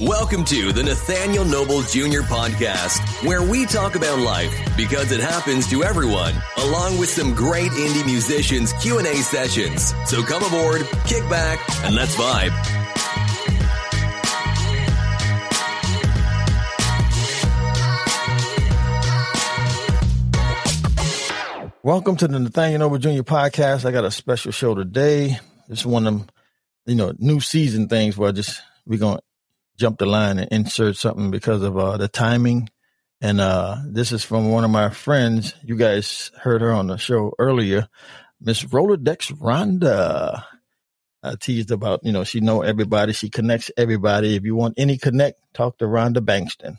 Welcome to the Nathaniel Noble Jr. podcast, where we talk about life because it happens to everyone, along with some great indie musicians Q&A sessions. So come aboard, kick back, and let's vibe. Welcome to the Nathaniel Noble Jr. podcast. I got a special show today. It's one of them, you know, new season things where I just we're gonna jump the line and insert something because of uh, the timing. And uh, this is from one of my friends. You guys heard her on the show earlier, Miss Rolodex Rhonda. I teased about, you know, she know everybody. She connects everybody. If you want any connect, talk to Rhonda Bankston.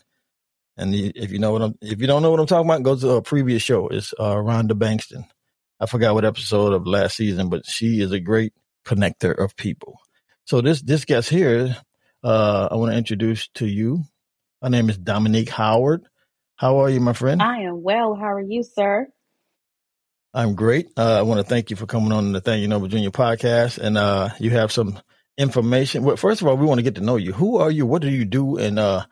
And if you know what I'm, if you don't know what I'm talking about, go to a previous show. It's uh, Rhonda Bankston. I forgot what episode of last season, but she is a great connector of people. So this this guest here, uh, I want to introduce to you. My name is Dominique Howard. How are you, my friend? I am well. How are you, sir? I'm great. Uh, I want to thank you for coming on the Thank You, Noble Jr. podcast, and uh, you have some information. Well, first of all, we want to get to know you. Who are you? What do you do? And uh,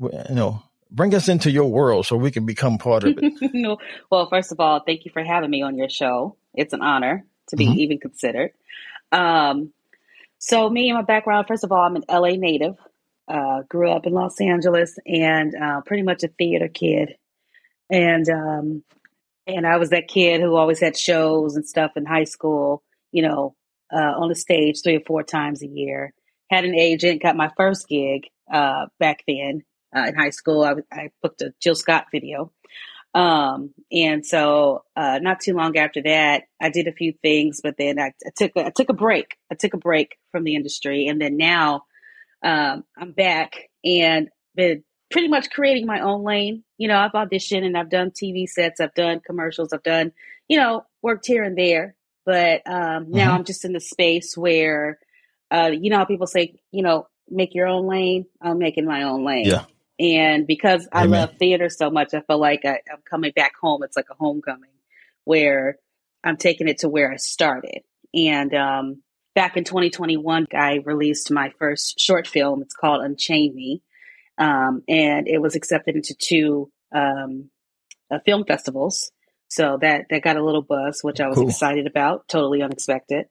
you know, bring us into your world so we can become part of it. no. Well, first of all, thank you for having me on your show. It's an honor to be mm-hmm. even considered. Um, so, me and my background, first of all, I'm an LA native. Uh, grew up in Los Angeles and uh, pretty much a theater kid. And um, and I was that kid who always had shows and stuff in high school, you know, uh, on the stage three or four times a year. Had an agent, got my first gig uh, back then uh, in high school. I, I booked a Jill Scott video. Um, and so, uh, not too long after that, I did a few things, but then I, I took a, I took a break. I took a break from the industry, and then now, um, I'm back and been pretty much creating my own lane. You know, I've auditioned and I've done TV sets, I've done commercials, I've done, you know, worked here and there. But um, now mm-hmm. I'm just in the space where, uh, you know, how people say, you know, make your own lane. I'm making my own lane. Yeah. And because I love theater so much, I feel like I, I'm coming back home. It's like a homecoming where I'm taking it to where I started. And um, back in 2021, I released my first short film. It's called Unchain Me. Um, and it was accepted into two um, uh, film festivals. So that, that got a little buzz, which I was cool. excited about, totally unexpected.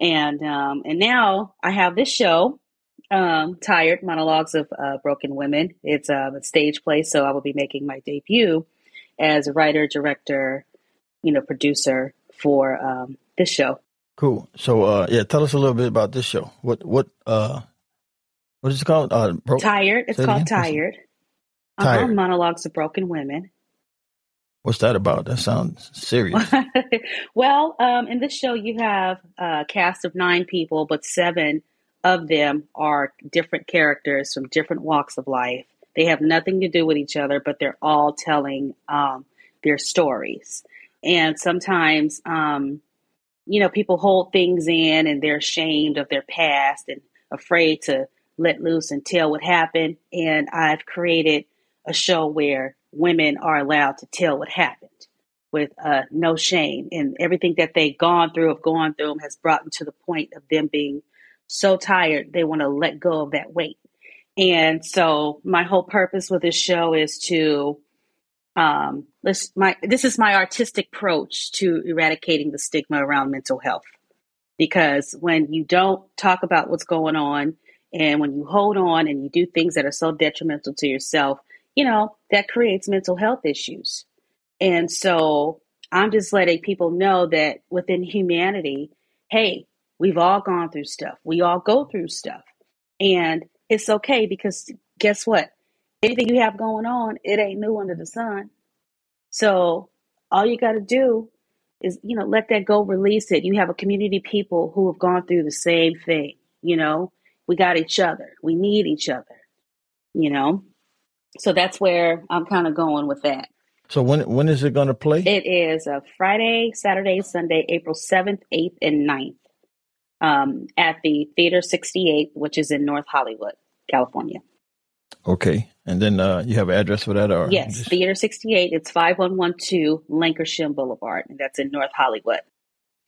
And um, and now I have this show um, Tired Monologues of uh, Broken Women. It's uh, a stage play, so I will be making my debut as a writer, director, you know, producer for um, this show. Cool. So, uh, yeah, tell us a little bit about this show. What, what, uh, what is it called? Uh, bro- Tired. It's called Tired. Uh-huh. Tired. Monologues of Broken Women. What's that about? That sounds serious. well, um, in this show, you have a cast of nine people, but seven of them are different characters from different walks of life. They have nothing to do with each other, but they're all telling um, their stories. And sometimes, um, you know, people hold things in and they're ashamed of their past and afraid to let loose and tell what happened. And I've created a show where women are allowed to tell what happened with uh, no shame. And everything that they've gone through, have gone through, has brought them to the point of them being so tired they want to let go of that weight. And so my whole purpose with this show is to um this my this is my artistic approach to eradicating the stigma around mental health. Because when you don't talk about what's going on and when you hold on and you do things that are so detrimental to yourself, you know, that creates mental health issues. And so I'm just letting people know that within humanity, hey, We've all gone through stuff. We all go through stuff. And it's okay because guess what? Anything you have going on, it ain't new under the sun. So all you got to do is, you know, let that go, release it. You have a community of people who have gone through the same thing. You know, we got each other. We need each other, you know? So that's where I'm kind of going with that. So when when is it going to play? It is a Friday, Saturday, Sunday, April 7th, 8th, and 9th um, at the Theater 68, which is in North Hollywood, California. Okay. And then uh, you have an address for that? or Yes, just... Theater 68. It's 5112 Lankershim Boulevard, and that's in North Hollywood.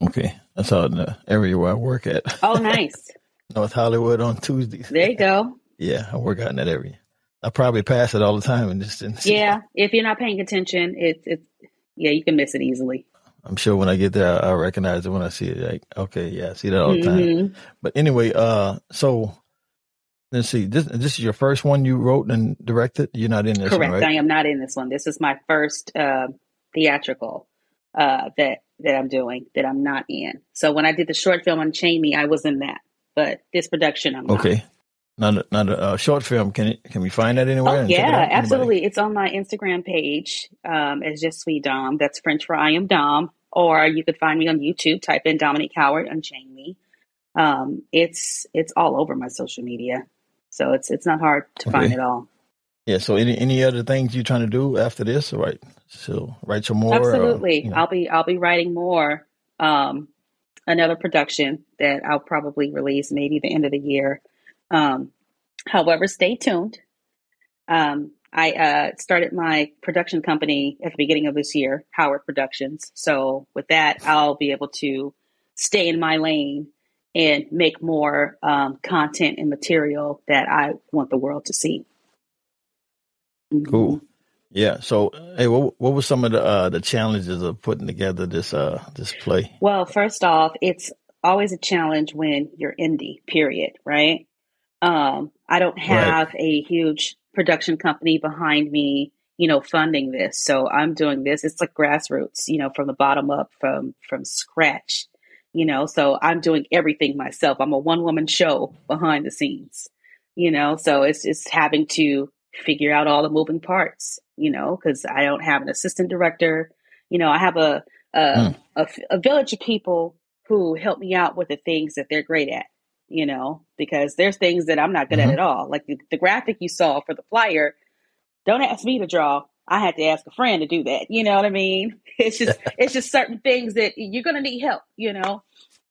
Okay. That's out in the area where I work at. Oh, nice. North Hollywood on Tuesdays. There you go. Yeah, I work out in that area. I probably pass it all the time and just didn't see. Yeah, if you're not paying attention, it's it's yeah, you can miss it easily. I'm sure when I get there, I'll recognize it when I see it. Like, okay, yeah, I see that all the time. Mhm. But anyway, uh, so let's see. This this is your first one you wrote and directed. You're not in this Correct. one, right? I am not in this one. This is my first uh, theatrical uh, that that I'm doing that I'm not in. So when I did the short film Unchain Me, I was in that. But this production, I'm not. Okay. Not a, not a uh, short film. Can it, can we find that anywhere? Oh check it yeah, absolutely. It's on my Instagram page um, as Je suis Dom. That's French for I am Dom. Or you could find me on YouTube. Type in Dominique Howard, Unchain Me. Um, it's it's all over my social media, so it's it's not hard to find Okay. it all. Yeah. So any any other things you're trying to do after this? All right. So write some more. or, Absolutely. you know. I'll be I'll be writing more. Um, another production that I'll probably release maybe the end of the year. Um, however, stay tuned. Um, I uh, started my production company at the beginning of this year, Howard Productions. So with that, I'll be able to stay in my lane and make more um, content and material that I want the world to see. Mhm. Cool. Yeah. So, hey, what what were some of the uh, the challenges of putting together this uh this play? Well, first off, it's always a challenge when you're indie, period, right? Um, I don't Right. have a huge production company behind me, you know, funding this. So I'm doing this. It's like grassroots, you know, from the bottom up, from from scratch, you know. So I'm doing everything myself. I'm a one woman show behind the scenes, you know. So it's just having to figure out all the moving parts, you know, because I don't have an assistant director. You know, I have a a, Mm. a a village of people who help me out with the things that they're great at, you know, because there's things that I'm not good at hmm at all. Like the, the graphic you saw for the flyer, don't ask me to draw. I had to ask a friend to do that. You know what I mean? It's just it's just certain things that you're gonna need help, you know.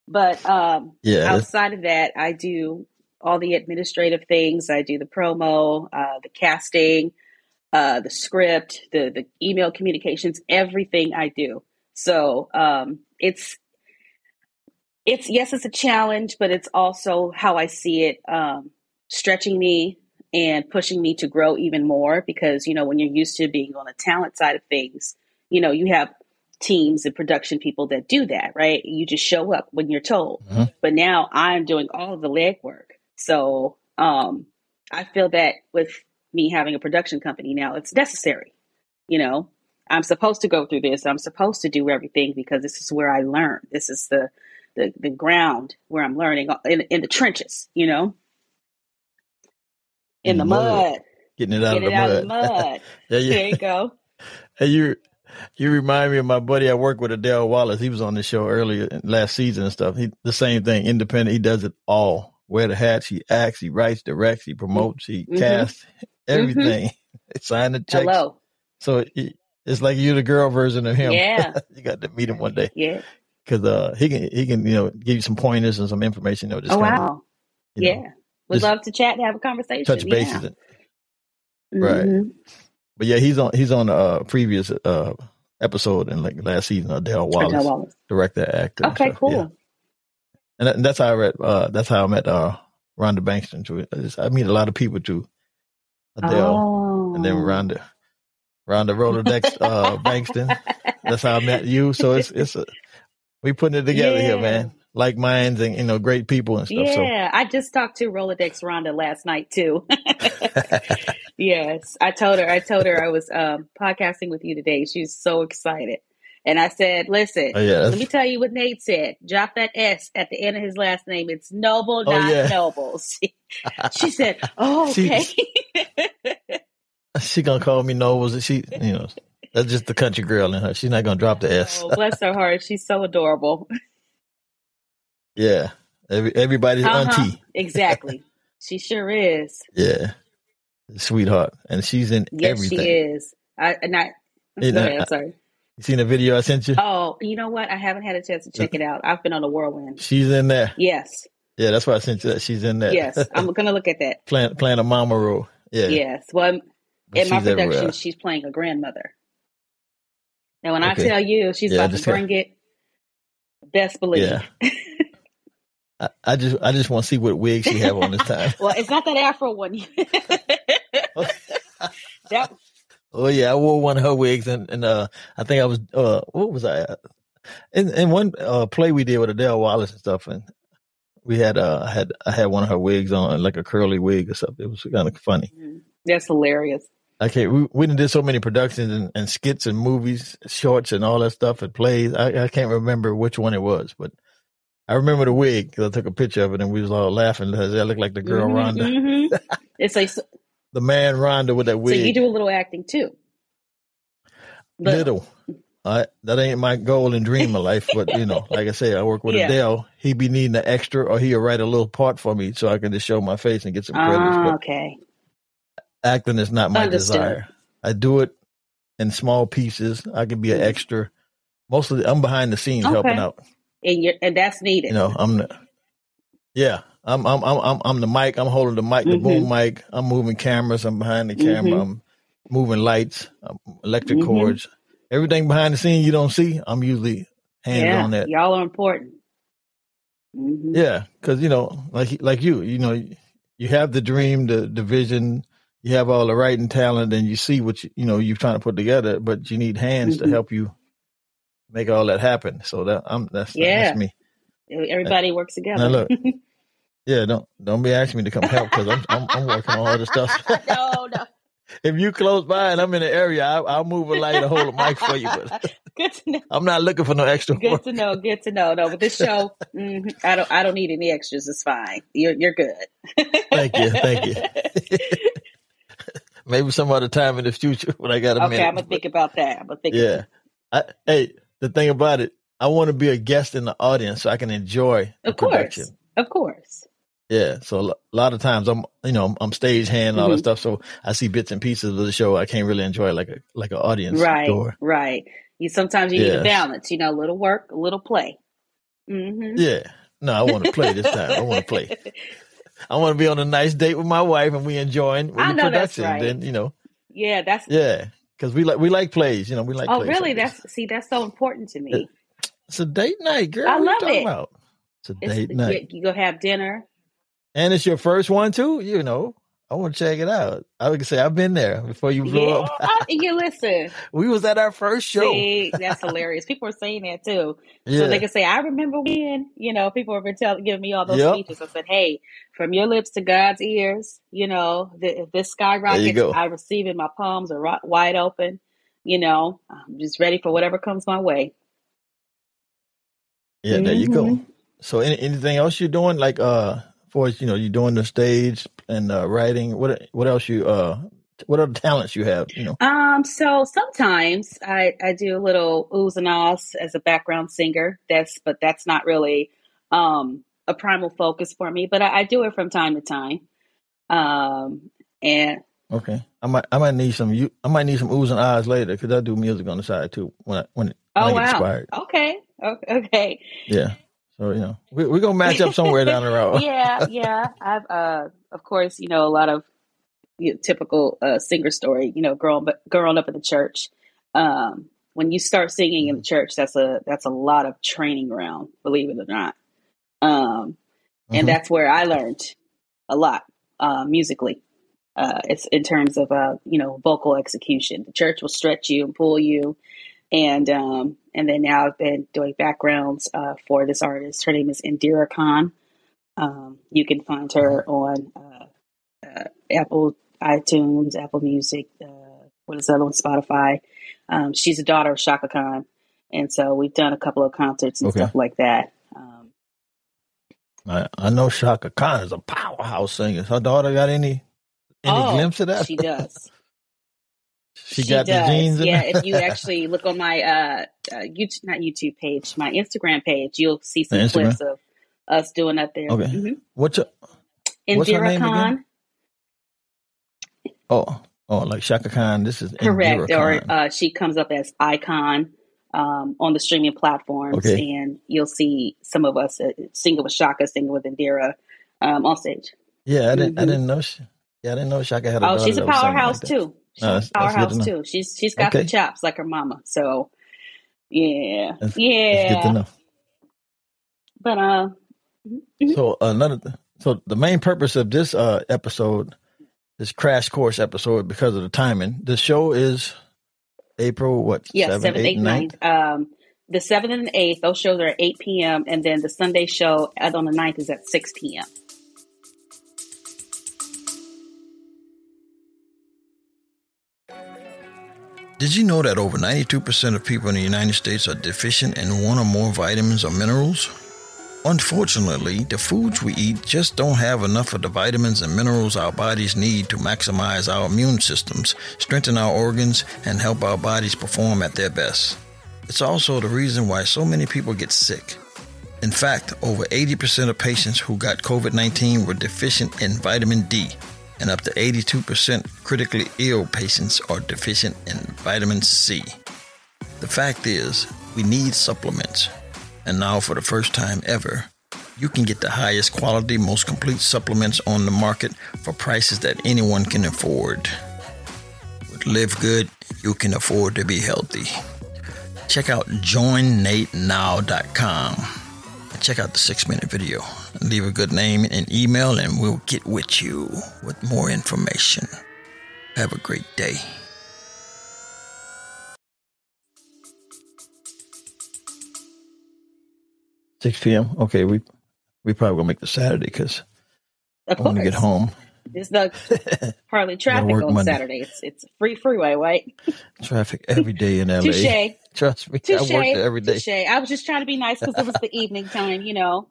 But um Yeah. outside of that, I do all the administrative things. I do the promo, uh, the casting, uh, the script, the the email communications, everything I do. So um, it's it's yes, it's a challenge, but it's also how I see it, um, stretching me and pushing me to grow even more. Because you know, when you're used to being on the talent side of things, you know, you have teams and production people that do that, right? You just show up when you're told. Mhm. But now I'm doing all of the legwork. So um, I feel that with me having a production company now, it's necessary. You know, I'm supposed to go through this. I'm supposed to do everything because this is where I learn. This is the the, the ground where I'm learning uh, in, in the trenches, you know, in, In the, mud. mud. Getting it out Get of it the out of mud. the mud. yeah, yeah. There you go. Hey, you you remind me of my buddy I work with, Adele Wallace. He was on the show earlier last season and stuff. He the same thing, independent. He does it all. Wear the hats. He acts. He writes, directs. He promotes. He Mhm. casts. Everything. Sign the checks. Hello. So it, it's like you're the girl version of him. Yeah. you got to meet him one day Yeah. Because uh, he can he can you know give you some pointers and some information. You know, just Oh of wow. Yeah. know Would love to chat and have a conversation. touch Yeah. bases. And, right. Mhm. But yeah, he's on he's on a uh, previous uh episode in like last season. Adele Wallace, Adele Wallace. director, actor. Okay, stuff. cool. Yeah, and, that, and that's how I read. Uh, that's how I met uh Rhonda Bankston too. I, just, I meet a lot of people too. Adele Oh. and then Rhonda, Rhonda Rolodex uh Bankston. That's how I met you. So it's it's a, we putting it together here, man. Like minds and you know great people and stuff. Yeah, I just talked to Rolodex Rhonda last night too. Yes, I told her. I told her I was um, podcasting with you today. She was so excited, and I said, "Listen, oh yeah, let me tell you what Nate said. Drop that S at the end of his last name. It's Noble, Oh, not yeah. Nobles." she said, "Oh, She- okay." she gonna call me Nobles. She you know that's just the country girl in her. She's not gonna drop the S. oh, bless her heart. She's so adorable. Yeah. Every, everybody's Uh-huh. auntie. Exactly. she sure is. Yeah. Sweetheart. And she's in Yes, everything. she is. I and I. You know, ahead. Sorry. You seen the video I sent you? Oh, you know what? I haven't had a chance to check it out. I've been on a whirlwind. She's in there. Yes, Yeah, that's why I sent you that. She's in there. yes. I'm gonna look at that. playing playing a mama role. Yeah. Yes. Well, in my production, everywhere. she's playing a grandmother. Now, when Okay. I tell you she's Yeah, about to bring it, best believe. Yeah. I, I just I just want to see what wig she have on this time. well, it's not that Afro one. that Oh yeah, I wore one of her wigs, and, and uh, I think I was uh, what was I? In in one uh, play we did with Adele Wallace and stuff, and we had uh had I had one of her wigs on, like a curly wig or something. It was kind of funny. that's hilarious. Okay, we we done did so many productions and, and skits and movies, shorts and all that stuff and plays. I, I can't remember which one it was, but I remember the wig because I took a picture of it and we was all laughing because that looked like the girl Mhm, Rhonda, mhm. It's like the man Rhonda with that wig. so you do a little acting too. But- Little. I, that ain't my goal and dream of life, but you know, like I say, I work with Yeah. Adele. He be needing an extra, or he'll write a little part for me so I can just show my face and get some credits. Ah, okay. Acting is not my desire. I do it in small pieces. I can be an Mhm. extra. Mostly, I'm behind the scenes Okay. helping out. And you and that's needed. You know, I'm the yeah. I'm I'm I'm I'm, I'm the mic. I'm holding the mic, the Mm-hmm. boom mic. I'm moving cameras. I'm behind the camera. Mhm. I'm moving lights, um, electric Mhm. cords. Everything behind the scene you don't see. I'm usually hands yeah, on that. y'all are important. hmm Yeah, because you know, like like you, you know, you have the dream, the the vision, you have all the writing talent, and you see what you, you know you're trying to put together, but you need hands Mhm. to help you make all that happen. So that I'm that's Yeah. that's me. Everybody works together. Now look, yeah, don't don't be asking me to come help because I'm, I'm I'm working on other stuff. no, no. if you close by and I'm in the area, I, I'll move a light or hold a mic for you, but Good to know. I'm not looking for no extra Good work. to know. Good to know. No, but this show, mhm, I don't. I don't need any extras. It's fine. You're you're good. Thank you, thank you. Maybe some other time in the future when I got a okay, minute. I'm gonna think about that. I'm gonna think. Yeah. I, hey, the thing about it, I want to be a guest in the audience so I can enjoy the Of course, production. of course. Yeah. So a lot of times I'm, you know, I'm stage hand and all that Mhm. stuff. So I see bits and pieces of the show. I can't really enjoy it like a, like an audience Right, door. right. You sometimes you need a balance. You know, a little work, a little play. hmm Yeah. No, I want to play this time. I want to play. I want to be on a nice date with my wife and we enjoying I the know that's production. right. Then, you know, yeah, that's. yeah. Cause we like, we like plays, you know, we like oh, really? like this. That's see, that's so important to me. It's a date night, girl. I love it. About? It's a It's, date night. You go have dinner. And it's your first one too, you know. I want to check it out. I would say I've been there before you blew Yeah, up. You listen. We was at our first show. See, that's hilarious. People are saying that too. yeah. So they can say, I remember when, you know, people have been telling, giving me all those Yep. speeches. I said, hey, from your lips to God's ears, you know, the, if this skyrockets. I receive it. My palms are wide open. You know, I'm just ready for whatever comes my way. yeah, there you go. Mhm. So any, anything else you're doing? Like uh for you know, you're doing the stage and uh writing. What what else you uh what other talents you have, you know? Um, so sometimes I, I do a little oohs and ahs as a background singer. That's, but that's not really, um, a primal focus for me, but I, I do it from time to time. Um, and Okay. I might I might need some you I might need some oohs and ahs later because I do music on the side too when I when, when oh I get wow, inspired. okay, okay, okay. Yeah. So you know we we're gonna match up somewhere down the road. yeah, yeah. I've, uh, of course, you know, a lot of you know, typical uh, singer story. You know, growing but growing up in the church. Um, when you start singing in the church, that's a that's a lot of training ground. Believe it or not. Um, and Mhm. that's where I learned a lot uh, musically. Uh, it's in terms of uh, you know vocal execution. The church will stretch you and pull you, and um, and then now I've been doing backgrounds uh, for this artist. Her name is Indira Khan. Um, you can find her on uh, uh, Apple iTunes, Apple Music. Uh, what is that on Spotify? Um, she's a daughter of Chaka Khan, and so we've done a couple of concerts and Okay. stuff like that. Um, I, I know Chaka Khan is a powerhouse singer. Her daughter got any any Oh, glimpse of that? She does. She got does. genes in yeah, if you actually look on my uh, uh YouTube, not YouTube page, my Instagram page, you'll see some clips of us doing up there. Okay. Mhm. What's your, What's her Indira name again? Oh oh like Chaka Khan? This is correct, Indira or Khan. uh, she comes up as Icon um, on the streaming platforms, Okay. and you'll see some of us uh, singing with Chaka, singing with Indira um, on stage. yeah, I didn't I mhm. didn't know. She, yeah, I didn't know Chaka had a Oh, she's a that was singing powerhouse like too. She's a that's- that's powerhouse too. She's she's got the chops like her mama. So yeah, That's, yeah. that's good to know. But uh, Mhm. So another, th- so the main purpose of this uh episode, this crash course episode, because of the timing, the show is April what? Yes, seventh, eighth, eighth, ninth. Um, the seventh and eighth, those shows are at eight p.m. and then the Sunday show on the 9th is at six p.m. Did you know that over 92% of people in the United States are deficient in one or more vitamins or minerals? Unfortunately, the foods we eat just don't have enough of the vitamins and minerals our bodies need to maximize our immune systems, strengthen our organs, and help our bodies perform at their best. It's also the reason why so many people get sick. In fact, over 80% of patients who got COVID 19 were deficient in vitamin D, and up to 82% critically ill patients are deficient in vitamin C. The fact is, we need supplements. And now, for the first time ever, you can get the highest quality, most complete supplements on the market for prices that anyone can afford. With Live Good, you can afford to be healthy. Check out joinnatenow.com check out the six minute video. Leave a good name and email, and we'll get with you with more information. Have a great day. 6 p.m. Okay, we we probably gonna make the Saturday because I want to get home. It's not hardly traffic on Monday. Saturday. It's it's free freeway, right? Traffic every day in LA. Touche, Trust me, touche, I work every day. touche. I was just trying to be nice because it was the evening time, you know.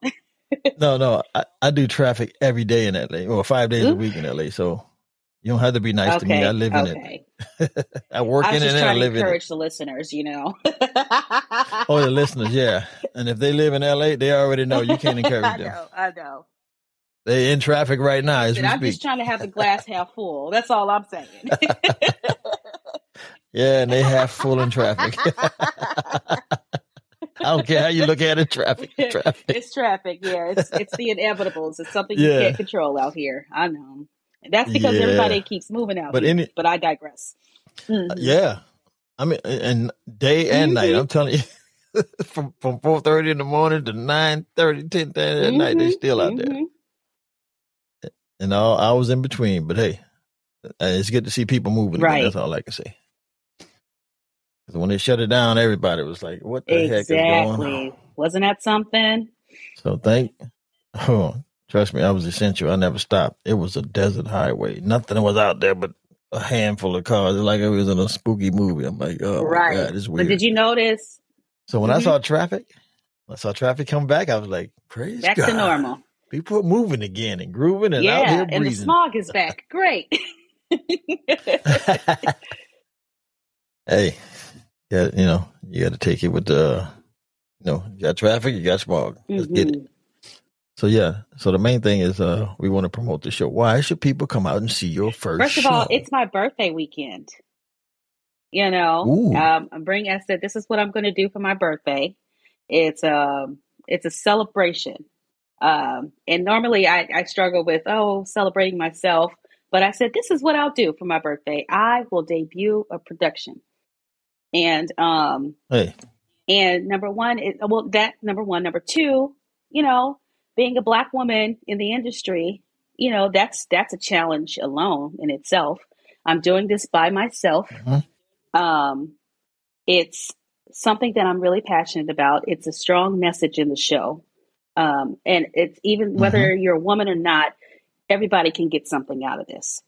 No, no, I, I do traffic every day in LA, or five days a week in LA. So you don't have to be nice to me. I live in okay. it. I work I in it and I live in it. encourage the listeners, you know. Oh, the listeners, yeah. And if they live in LA, they already know you can't encourage I them. know, I know. They in traffic right now as But we I'm speak. just trying to have the glass half full. That's all I'm saying. Yeah, and they half full in traffic. I don't care how you look at it, traffic, traffic. it's traffic, yeah. It's it's the inevitables. It's something Yeah. you can't control out here. I know. That's because Yeah. everybody keeps moving out But here. any- but I digress. Mhm. Yeah. I mean, and day and night. Mhm. I'm telling you, from from four thirty in the morning to 9 10 30 at night, they Mhm, still out there, mhm. And all was in between. But hey, uh, it's good to see people moving. Again. That's all I can say. 'Cause when they shut it down, everybody was like, "What the heck is going on?" Wasn't that something? So thank. Oh, trust me, I was essential. I never stopped. It was a desert highway. Nothing was out there but a handful of cars. It's like it was in a spooky movie. I'm like, oh right. my god, it's But did you notice So when I Mhm. saw traffic, I saw traffic come back. I was like, praise back God. to normal? People are moving again and grooving and out yeah, here and the smog is back. Great. hey, yeah, you know, you got to take it with the, you know, you got traffic, you got smog. Let's get it. Mhm. So yeah, so the main thing is, uh, we want to promote the show. Why should people come out and see your first? First of all, it's my birthday weekend. You know, um, I'm. I said this is what I'm going to do for my birthday. It's um, it's a celebration. Um, and normally I, I struggle with oh celebrating myself, but I said this is what I'll do for my birthday. I will debut a production, and um, hey, and number one, is, well, that number one. Number two, you know, being a black woman in the industry, you know, that's that's a challenge alone in itself. I'm doing this by myself. Mhm. Um, it's something that I'm really passionate about. It's a strong message in the show, um, and it's even whether you're a woman or not, everybody can get something out of this.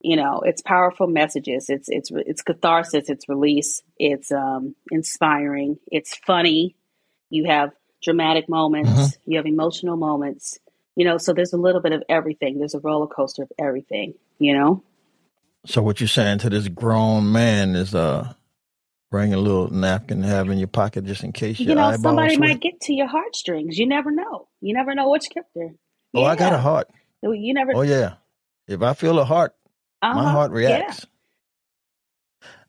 You know, it's powerful messages. It's it's it's catharsis. It's release. It's um, inspiring. It's funny. You have dramatic moments. Mhm. You have emotional moments. You know, so there's a little bit of everything. There's a roller coaster of everything. You know. so what you're saying to this grown man is, uh, bring a little napkin, to have in your pocket just in case your you know, somebody might get to your heartstrings. You never know. You never know which there. Oh, I got a heart. You never. Oh yeah, if I feel a heart, my uh-huh, heart yeah. reacts.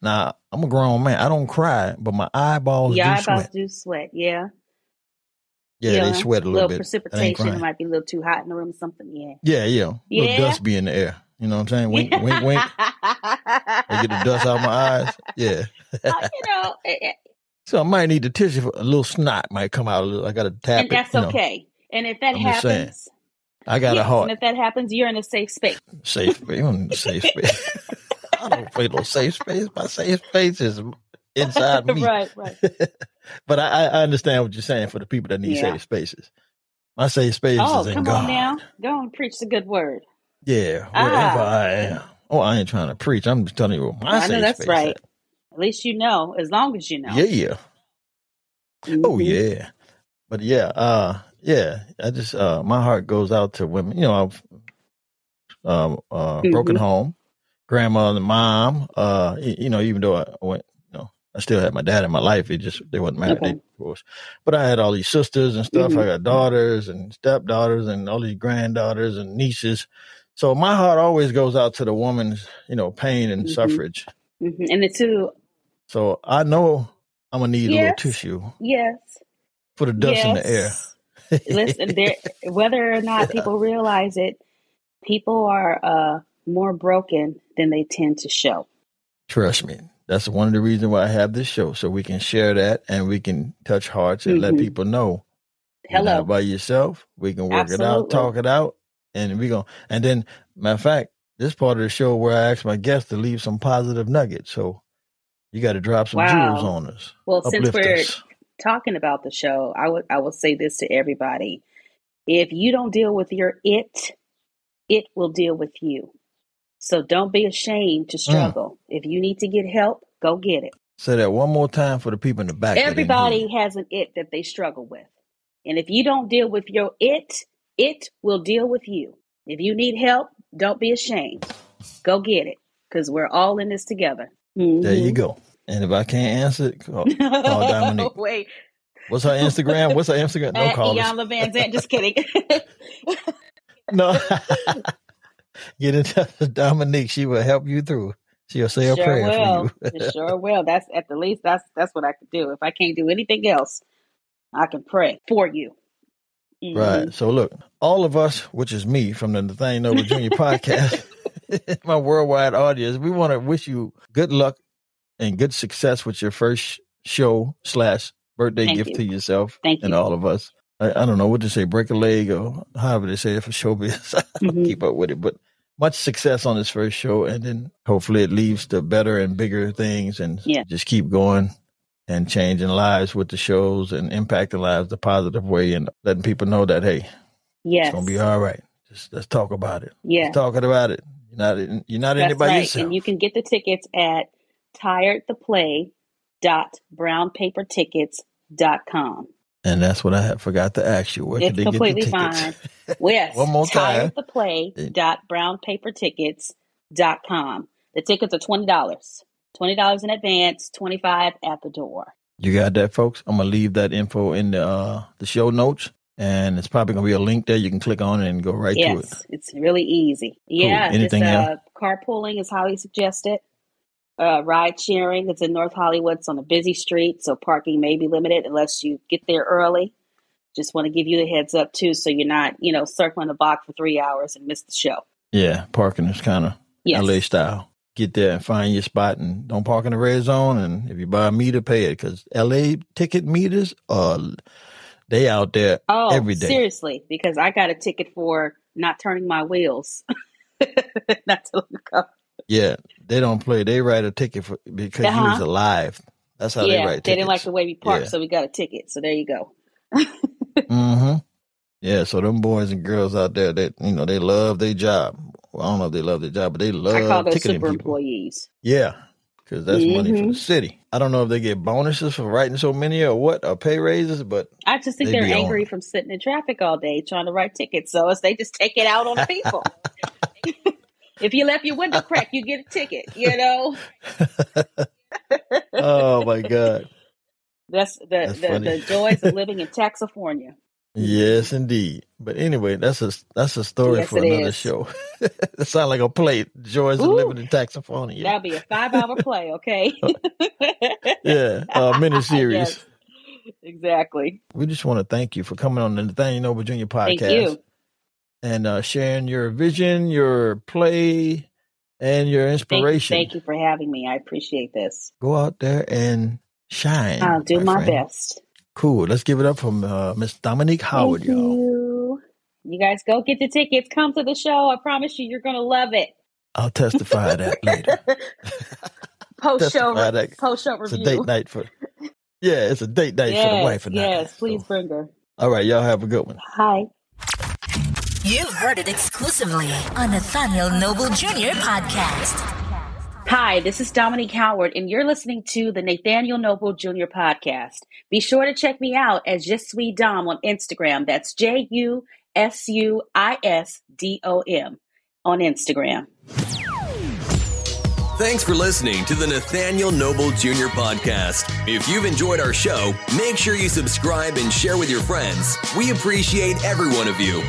Now I'm a grown man. I don't cry, but my eyeballs Your do eyeballs sweat. do sweat. Yeah. Yeah, they sweat a little, bit. Precipitation. It might be a little too hot in the room. Something. Yeah. Yeah, yeah. A little Yeah. dust be in the air. You know what I'm saying? Wink, wink, wink. I get the dust out of my eyes. Yeah. Uh, you know, eh, eh, So I might need the tissue. For, a little snot might come out a little. I got to tap and it. that's you know. okay. And if that I'm happens, I got yes, a heart. and if that happens, you're in a safe space. Safe space. You don't need a safe space. I don't play no safe space. My safe space is inside me. right, right. but I, I understand what you're saying for the people that need Yeah. safe spaces. My safe space Oh, is in come God. on now. Go and preach the good word. Yeah, wherever Ah. I am. Oh, I ain't trying to preach. I'm just telling you what my I know that's right. at. At least you know, as long as you know. Yeah. Yeah. Oh Mhm. yeah. But yeah, uh yeah, I just uh my heart goes out to women. You know, I've um uh broken Mhm. home, grandma and mom, uh y- you know, even though I went, you know, I still had my dad in my life, it just they wasn't married, Okay. they divorced. But I had all these sisters and stuff. Mhm. I got daughters and stepdaughters and all these granddaughters and nieces. So my heart always goes out to the woman's, you know, pain and Mhm. suffrage. Mhm. And the two, So I know I'm gonna need a little tissue yes, for the dust in the air. Listen, there, whether or not people realize it, people are uh, more broken than they tend to show. Trust me. That's one of the reasons why I have this show, so we can share that and we can touch hearts and let Mhm. people know you're Hello. not by yourself. We can work it out, talk it out, and we go. And then, matter of fact, this part of the show where I ask my guests to leave some positive nuggets. So you got to drop some Wow. jewels on us, Well, since we're us. talking about the show, I would I will say this to everybody. If you don't deal with your it, it will deal with you. So don't be ashamed Mm. to struggle. If you need to get help, go get it. Say that one more time for the people in the back. that didn't hear Everybody has an it that they struggle with. And if you don't deal with your it, it will deal with you. If you need help, don't be ashamed. Go get it because we're all in this together. There you Mhm. go. And if I can't answer it, call, call Dominique. Wait, What's her Instagram? What's her Instagram? Don't at call us. Iyanla Vanzant. Just kidding. No. Get in touch with Dominique. She will help you through. She'll say a sure prayer will. for you. sure will. That's at the least. That's that's what I could do. If I can't do anything else, I can pray for you. Mhm. Right. So look, all of us, which is me from the Nathaniel Noble Jr. podcast, my worldwide audience, we want to wish you good luck and good success with your first show slash birthday Thank gift you. to yourself Thank you. and you. all of us. I, I don't know what to say, break a leg or however they say it for showbiz. I don't Mhm. keep up with it, but much success on this first show, and then hopefully it leads to better and bigger things, and Yeah. just keep going and changing lives with the shows and impacting lives the positive way, and letting people know that hey, Yes. it's gonna be all right. Just let's talk about it. Yeah. Let's talk about it. You're not you're not That's anybody right. yourself. And you can get the tickets at tiredtheplay.brownpapertickets.com. And that's what I had forgot to ask you. Where It's can they get the completely tickets? fine. Yes. One more time. Tiredtheplay.brownpapertickets.com. The tickets are $20. $20 in advance, 25 at the door. You got that, folks? I'm gonna leave that info in the uh, the show notes, and it's probably gonna be a link there. You can click on it and go right to it. yes, it's really easy. Yeah, Anything just, else? uh, carpooling is highly suggested. Uh, ride sharing, it's in North Hollywood. It's on a busy street, so parking may be limited unless you get there early. Just want to give you the heads up too, so you're not, you know, circling the block for three hours and miss the show. Yeah, parking is kind of Yes. LA style. Get there and find your spot, and don't park in the red zone. And if you buy a meter, pay it because LA ticket meters are they out there Oh, every day. seriously, because I got a ticket for not turning my wheels. not to look up. Yeah, they don't play. They write a ticket for because you was Uh-huh. alive. That's how they write. yeah, they didn't like the way we parked, Yeah. so we got a ticket. So there you go. hmm Yeah, so them boys and girls out there, that you know, they love their job. Well, I don't know if they love their job, but they I call love those ticketing super people. employees. Yeah, because that's money for the city. I don't know if they get bonuses for writing so many or what, or pay raises, but I just think They they're be on angry from sitting in traffic all day trying to write tickets. So it's, they just take it out on the people. if you left your window cracked, you get a ticket. You know, oh my god, that's the That's the, the joys of living in Taxifornia. yes indeed. But anyway, that's a that's a story Yes, for another is. show. it sounds like a play. Joys of living in Taxifornia. That'll be a five hour play, okay? yeah, uh, mini series. Exactly. We just want to thank you for coming on the Nathaniel Noble Jr. podcast. Thank you. and uh, sharing your vision, your play, and your Thank, inspiration. thank you for having me. I appreciate this. Go out there and shine. I'll do my friend. best. Cool. Let's give it up from uh, Miss Dominique Howard, Thank y'all. you. You guys go get the tickets. Come to the show. I promise you, you're going to love it. I'll testify that later. post show, post show review. It's a date night for. Yeah, it's a date night yes, for the wife and I. yes, please So, bring her. all right, y'all have a good one. Hi. You've heard it exclusively on Nathaniel Noble Jr. podcast. Hi, this is Dominique Howard, and you're listening to the Nathaniel Noble Jr. podcast. Be sure to check me out at Je suis Dom on Instagram. That's J U S U I S D O M on Instagram. Thanks for listening to the Nathaniel Noble Jr. podcast. If you've enjoyed our show, make sure you subscribe and share with your friends. We appreciate every one of you.